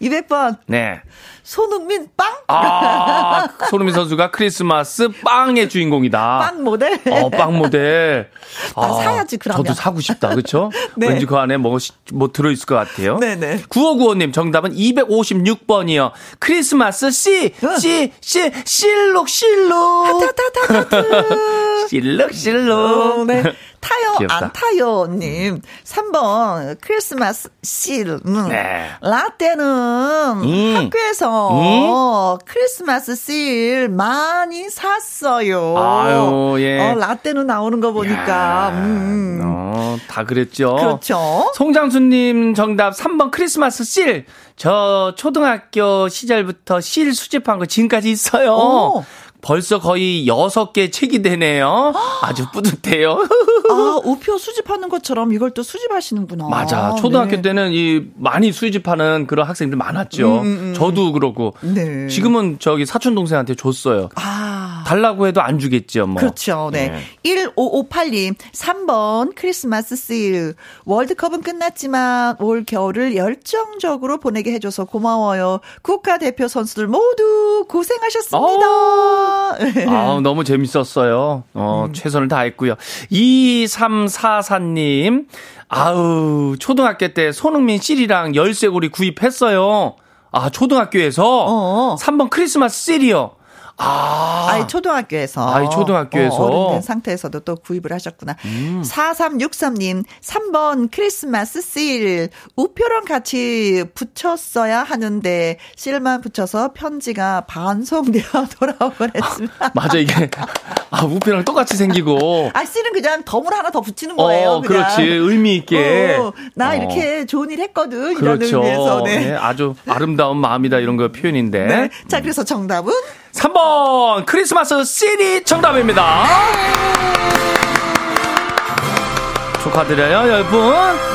200번. 네. 손흥민 빵? 아, 손흥민 선수가 크리스마스 빵의 주인공이다. 빵 모델? 어, 빵 모델. 나 사야지, 그러면. 저도 사고 싶다. 그렇죠? 네. 왠지 그 안에 뭐, 시- 뭐 들어있을 것 같아요. 네네. 9595님 정답은 256번이요. 크리스마스 씨, 씨, 씨, 실룩, 실룩. 타타타타타. 실룩, 실룩. 어, 네. 타요, 귀엽다. 안 타요 님. 3번, 크리스마스 실. 음. 네. 라떼는 음. 학교에서 크리스마스 실 많이 샀어요. 아유, 예. 어, 라떼는 나오는 거 보니까. 야, 음. 어, 다 그랬죠. 그렇죠. 송장수님 정답 3번 크리스마스 실. 저 초등학교 시절부터 실 수집한 거 지금까지 있어요. 오. 벌써 거의 6개 책이 되네요. 아주 뿌듯해요. 아, 우표 수집하는 것처럼 이걸 또 수집하시는구나. 맞아. 초등학교 네. 때는 이 많이 수집하는 그런 학생들 많았죠. 저도 그렇고. 네. 지금은 저기 사촌 동생한테 줬어요. 아. 달라고 해도 안 주겠죠, 뭐. 그렇죠. 네. 1558님, 3번 크리스마스 실. 월드컵은 끝났지만 올 겨울을 열정적으로 보내게 해줘서 고마워요. 국가대표 선수들 모두 고생하셨습니다. 아, 너무 재밌었어요. 어, 음. 최선을 다했고요. 2344님, 아우, 초등학교 때 손흥민 실이랑 열쇠고리 구입했어요. 아, 초등학교에서 어. 3번 크리스마스 실이요. 아, 아이 초등학교에서 아이, 초등학교에서. 음. 어, 른된 상태에서도 또 구입을 하셨구나. 4363님 3번 크리스마스 실 우표랑 같이 붙였어야 하는데 실만 붙여서 편지가 반송되어 돌아오곤 했습니다. 맞아, 이게. 아, 우표랑 똑같이 생기고. 아 실은 그냥 덤을 하나 더 붙이는 거예요. 어. 그렇지. 의미 있게. 어, 나 어. 이렇게 좋은 일 했거든. 그렇죠. 이런 의미에서. 네. 네, 아주 아름다운 마음이다 이런 거 표현인데. 네. 자, 그래서 정답은 3번 크리스마스 시리 정답입니다. 축하드려요, 여러분.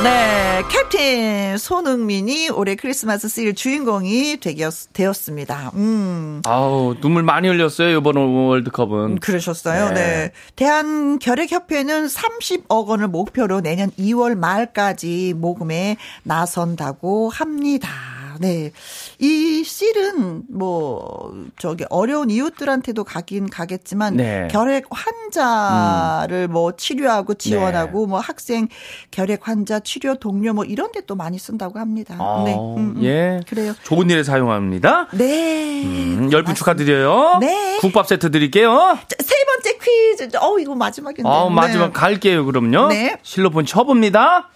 네, 캡틴 손흥민이 올해 크리스마스 실 주인공이 되었, 되었습니다. 음. 아우, 눈물 많이 흘렸어요, 이번 월드컵은. 그러셨어요. 네. 네. 대한결핵협회는 30억 원을 목표로 내년 2월 말까지 모금에 나선다고 합니다. 네. 이 실은 뭐 저기 어려운 이웃들한테도 가긴 가겠지만 네. 결핵 환자를 뭐 치료하고 지원하고 뭐 학생 결핵 환자 치료 동료 뭐 이런 데 또 많이 쓴다고 합니다. 아, 네. 음, 음. 예. 그래요. 좋은 일에 사용합니다. 네. 음, 열분 축하드려요. 네. 국밥 세트 드릴게요. 자, 세 번째 퀴즈. 어, 이거 마지막인데. 아, 마지막 네. 갈게요, 그럼요. 네. 실로폰 쳐봅니다.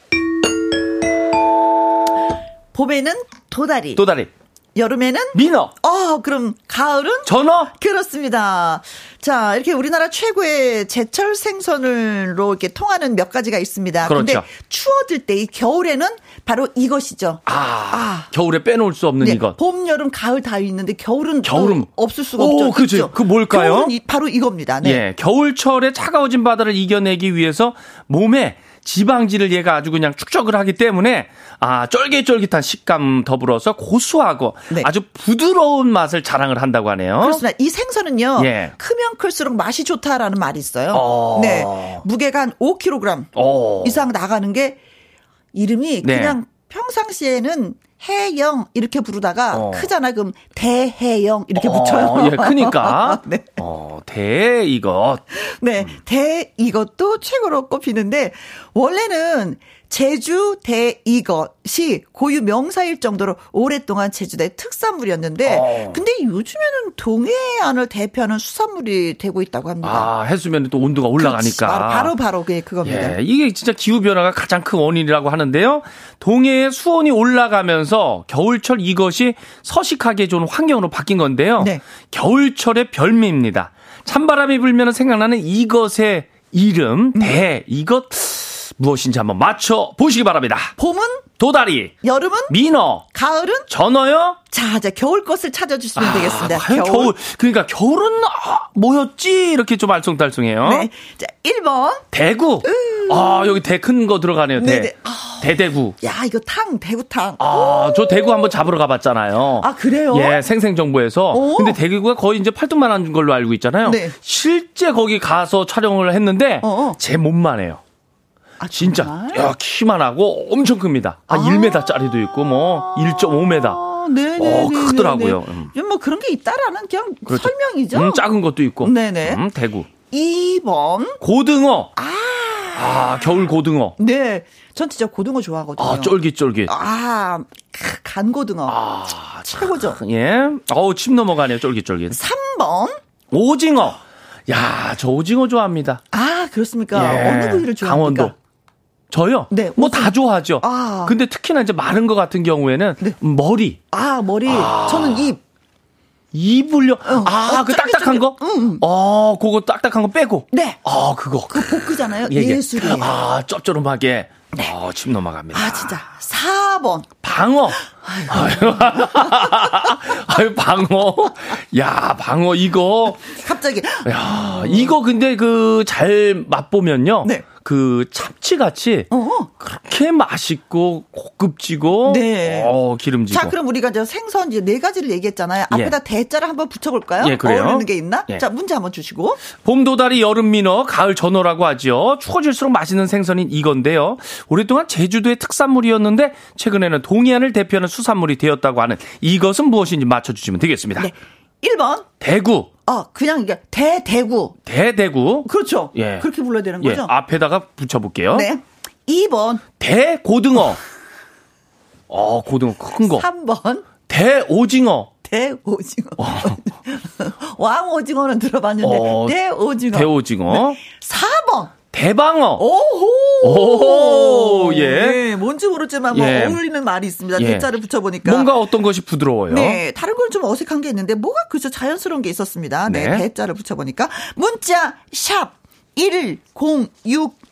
봄에는 도다리. 또다리. 여름에는 민어. 어, 그럼 가을은 전어. 그렇습니다. 자, 이렇게 우리나라 최고의 제철 생선으로 이렇게 통하는 몇 가지가 있습니다. 근데 그렇죠. 추워질 때 이 겨울에는 바로 이것이죠. 아, 아. 겨울에 빼놓을 수 없는 네, 이것. 봄, 여름, 가을 다 있는데 겨울은 또 겨울은 없을 수가 오, 없죠. 그죠. 있죠. 그 뭘까요? 이- 바로 이겁니다. 네. 예, 겨울철에 차가워진 바다를 이겨내기 위해서 몸에 지방질을 얘가 아주 그냥 축적을 하기 때문에 아 쫄깃쫄깃한 식감 더불어서 고소하고 네. 아주 부드러운 맛을 자랑을 한다고 하네요. 그렇습니다. 이 생선은요. 예. 크면 클수록 맛이 좋다라는 말이 있어요. 어. 네. 무게가 한 5kg 어. 이상 나가는 게 이름이 네. 그냥 평상시에는 해영 이렇게 부르다가 어. 크잖아 그럼 대해영 이렇게 어, 붙여요. 예, 크니까. 네. 어, 대 이것. 네. 대 이것도 최고로 꼽히는데 원래는 제주 대 이것이 고유 명사일 정도로 오랫동안 제주도의 특산물이었는데 어. 근데 요즘에는 동해안을 대표하는 수산물이 되고 있다고 합니다. 아, 해수면에 또 온도가. 올라가니까. 바로 바로, 바로 그게 그겁니다. 예, 이게 진짜 기후 변화가 가장 큰 원인이라고 하는데요. 동해의 수온이 올라가면서 겨울철 이것이 서식하게 좋은 환경으로 바뀐 건데요. 네. 겨울철의 별미입니다. 찬바람이 불면 생각나는 이것의 이름, 대, 이것. 무엇인지 한번 맞춰 보시기 바랍니다. 봄은? 도다리, 여름은? 민어, 가을은? 전어요? 자, 이제 겨울 것을 찾아주시면 되겠습니다. 아, 과연 겨울. 그러니까 겨울은 아, 뭐였지? 이렇게 좀 알쏭달쏭해요. 네. 자, 1번. 대구. 아, 여기 대 큰 거 들어가네요. 대. 네네. 아. 대대구. 야, 이거 탕, 대구탕. 아, 저 대구 한번 잡으러 가봤잖아요. 아, 그래요? 예, 생생정보에서. 오. 근데 대구가 거의 이제 팔뚝만 한 걸로 알고 있잖아요. 네. 실제 거기 가서 촬영을 했는데 어어. 제 몸만 해요. 아, 진짜? 야, 키만 하고 엄청 큽니다. 한 아. 1m짜리도 있고 뭐 1.5m. 아, 네네. 어, 크더라고요. 음. 뭐 그런 게 있다라는 그냥 그렇죠. 설명이죠. 음, 작은 것도 있고. 네네. 음, 대구. 2번. 고등어. 아. 겨울 고등어. 네. 전 진짜 고등어 좋아하거든요. 아, 쫄깃쫄깃. 아, 크, 간고등어. 아, 최고죠. 예. 어우, 침 넘어가네요. 쫄깃쫄깃. 3번. 오징어. 야, 저 오징어 좋아합니다. 아, 그렇습니까? 예. 어느 부위를 좋아합니까? 강원도. 저요? 네, 뭐. 다 좋아하죠. 아. 근데 특히나 이제 마른 거 같은 경우에는 네. 머리, 아, 머리. 저는 입. 이불려. 아, 어, 그. 딱딱한 거? 음. 어, 그거 딱딱한 거 빼고. 네. 아, 그거. 그 볶으잖아요. 예, 예. 예술이에요. 아, 아, 짭조름하게. 어, 침 넘어갑니다. 진짜. 4번. 방어. 아유, 아유, 방어. 야, 방어, 이거. 갑자기. 야, 이거 근데 그 잘 맛보면요. 네. 그 참치같이 어. 그렇게 맛있고 고급지고 네. 어, 기름지고. 자, 그럼 우리가 저 생선 이제 네 가지를 얘기했잖아요. 예. 앞에다 대자를 한번 붙여볼까요? 예, 그래요. 어울리는 게 있나? 예. 자, 문제 한번 주시고. 봄 도다리, 여름 민어, 가을 전어라고 하죠. 추워질수록 맛있는 생선인 이건데요. 오랫동안 제주도의 특산물이었는데 최근에는 동해안을 대표하는 수산물이 되었다고 하는 이것은 무엇인지 맞춰주시면 되겠습니다. 네. 1번. 대구, 어, 그냥 이게 대대구. 대대구. 그렇죠. 예. 그렇게 불러야 되는 예, 거죠? 앞에다가 붙여볼게요. 네. 2번. 대고등어. 어, 고등어 큰 거. 3번. 대오징어. 대오징어. 왕오징어는 들어봤는데 어, 대오징어. 대오징어. 4번. 대방어. 오호. 오호, 예. 네, 뭔지 모르지만 뭐 예. 어울리는 말이 있습니다. 예. 대자를 붙여보니까. 뭔가 어떤 것이 부드러워요. 네, 다른 건 좀 어색한 게 있는데 뭐가 그저 자연스러운 게 있었습니다. 네, 네. 대자를 붙여보니까 문자 샵 1061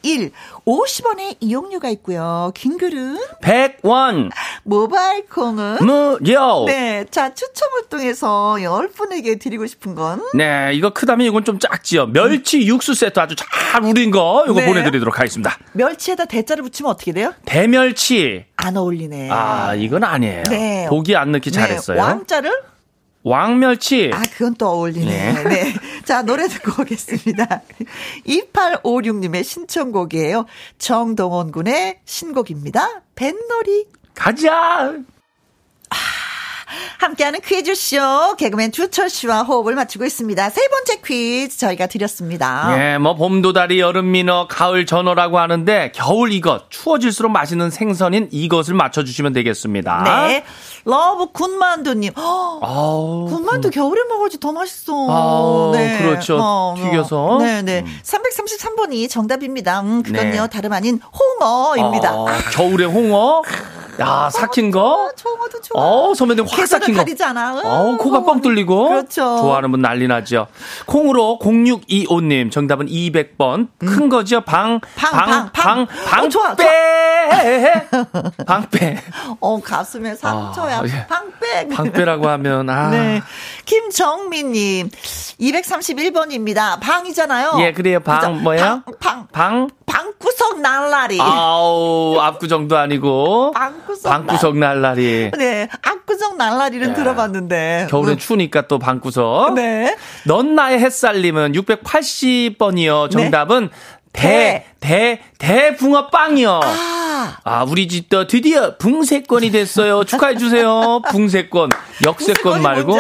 50원의 이용료가 있고요. 긴 글은 백원. 모바일 콩은 무료. 네. 네, 자 추첨을 통해서 10분에게 드리고 싶은 건 네, 이거 크다면 이건 좀 작지요. 멸치 육수 세트 아주 잘 우린 거 이거 네. 보내 드리도록 하겠습니다. 멸치에다 대자를 붙이면 어떻게 돼요? 대멸치. 안 어울리네. 아, 이건 아니에요. 네. 보기 안 넣기 잘했어요. 네, 왕자를 왕멸치. 아, 그건 또 어울리네. 네. 네. 자, 노래 듣고 오겠습니다. 2856님의 신청곡이에요. 정동원 군의 신곡입니다. 뱃놀이. 가자. 함께하는 퀴즈쇼 개그맨 주철 씨와 호흡을 맞추고 있습니다. 세 번째 퀴즈 저희가 드렸습니다. 예, 뭐 봄도다리, 여름 민어, 가을 전어라고 하는데 겨울 이것, 추워질수록 맛있는 생선인 이것을 맞춰주시면 되겠습니다. 네. 러브 군만두님. 허, 아우, 군만두 겨울에 먹어야지 더 맛있어. 아우, 그렇죠. 튀겨서. 네네. 333번이 정답입니다. 음, 그건요. 네. 다름 아닌 홍어입니다. 아, 아, 겨울에 홍어. 야, 삭힌 거. 좋아도 좋아. 어, 선배님 확 계산을 삭힌 거. 가리잖아. 응, 어, 코가 뻥 뚫리고. 그렇죠. 좋아하는 분 난리 나죠. 콩으로 0625님 정답은 200번. 큰 거죠. 방, 방, 방, 방, 방. 방, 어, 좋아, 방빼. 방 빼. 어, 가슴에 상처야. 아, 예. 방백. 방빼라고 하면, 아. 네. 김정민님, 231번입니다. 방이잖아요. 예, 그래요. 방, 그죠? 뭐예요? 방, 방, 방? 방구석 날라리. 아우, 앞구정도 아니고. 방구석 방구석 날라리. 네, 앞구석 날라리는 야. 들어봤는데. 겨울엔 음, 추우니까 또 방구석. 네. 넌 나의 햇살님은 680번이요. 정답은 대, 대, 대붕어빵이요. 아, 아, 우리 집도 드디어 붕세권이 됐어요. 축하해주세요. 붕세권. 역세권 말고.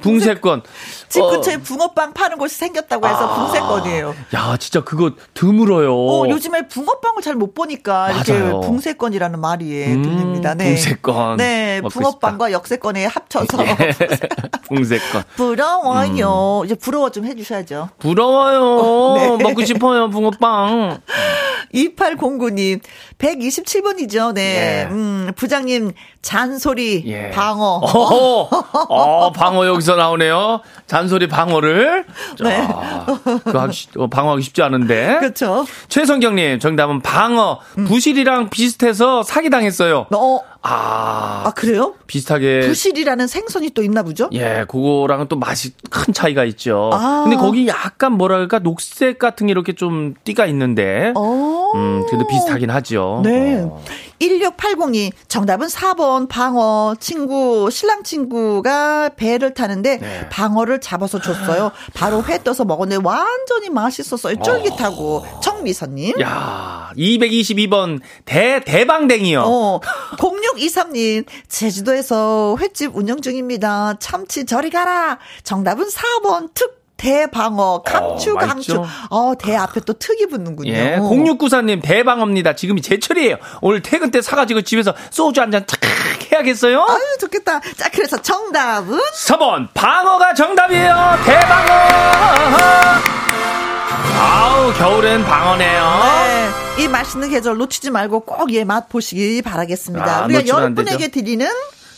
붕세권. 집 어. 근처에 붕어빵 파는 곳이 생겼다고 해서 아. 붕세권이에요. 야, 진짜 그거 드물어요. 어, 요즘에 붕어빵을 잘 못 보니까 이렇게 맞아요. 붕세권이라는 말이 음, 들립니다. 네. 붕세권. 네, 붕어빵과 역세권에 합쳐서 예. 붕세권. 부러워요. 이제 부러워 좀 해주셔야죠. 부러워요. 네. 먹고 싶어요, 붕어빵. 2809님, 87번이죠. 네. 예. 음, 부장님 잔소리 예. 방어. 어, 어, 방어 여기서 나오네요. 잔소리 방어를. 네. 자, 그거 하기, 어, 방어하기 쉽지 않은데. 그렇죠. 최성경님, 정답은 방어. 음. 부실이랑 비슷해서 사기당했어요. 어, 아, 아 그래요? 비슷하게. 부실이라는 생선이 또 있나 보죠? 예, 그거랑은 또 맛이 큰 차이가 있죠. 아. 근데 거기 약간 뭐랄까 녹색 같은 게 이렇게 좀 띠가 있는데, 어. 음, 그래도 비슷하긴 하죠. 네. 어. 1680이 정답은 4번 방어 친구 신랑 친구가 배를 타는데 네. 방어를 잡아서 줬어요. 바로 회 떠서 먹었는데 완전히 맛있었어요. 쫄깃하고 정미선님. 야, 222번 대 대방댕이요. 어, 0623님, 제주도에서 횟집 운영 중입니다. 참치 저리 가라. 정답은 4번 특 대방어 강추 어, 강추. 어, 대 앞에 또 특이 붙는군요. 예, 0694님 대방어입니다. 지금이 제철이에요. 오늘 퇴근 때 사가지고 집에서 소주 한 잔 착 해야겠어요. 아유, 좋겠다. 자, 그래서 정답은 4번 방어가 정답이에요. 대방어. 아우 겨울엔 방어네요. 네, 이 맛있는 계절 놓치지 말고 꼭얘맛 보시기 바라겠습니다. 아, 우리가 놓치면 열안 되죠. 분에게 드리는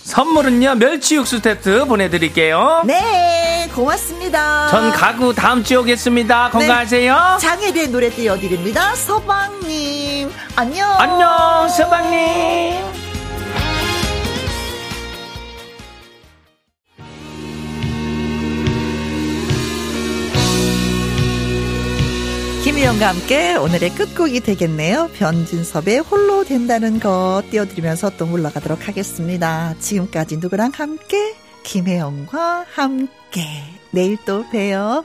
선물은요 멸치 육수 세트 보내드릴게요. 네, 고맙습니다. 전 가구 다음 주에 오겠습니다. 건강하세요. 장혜리의 노래 띄워드립니다. 서방님, 안녕. 안녕 서방님. 김희영과 함께 오늘의 끝곡이 되겠네요. 변진섭의 홀로 된다는 거 띄워드리면서 또 물러가도록 하겠습니다. 지금까지 누구랑 함께? 김혜영과 함께. 내일 또 봬요.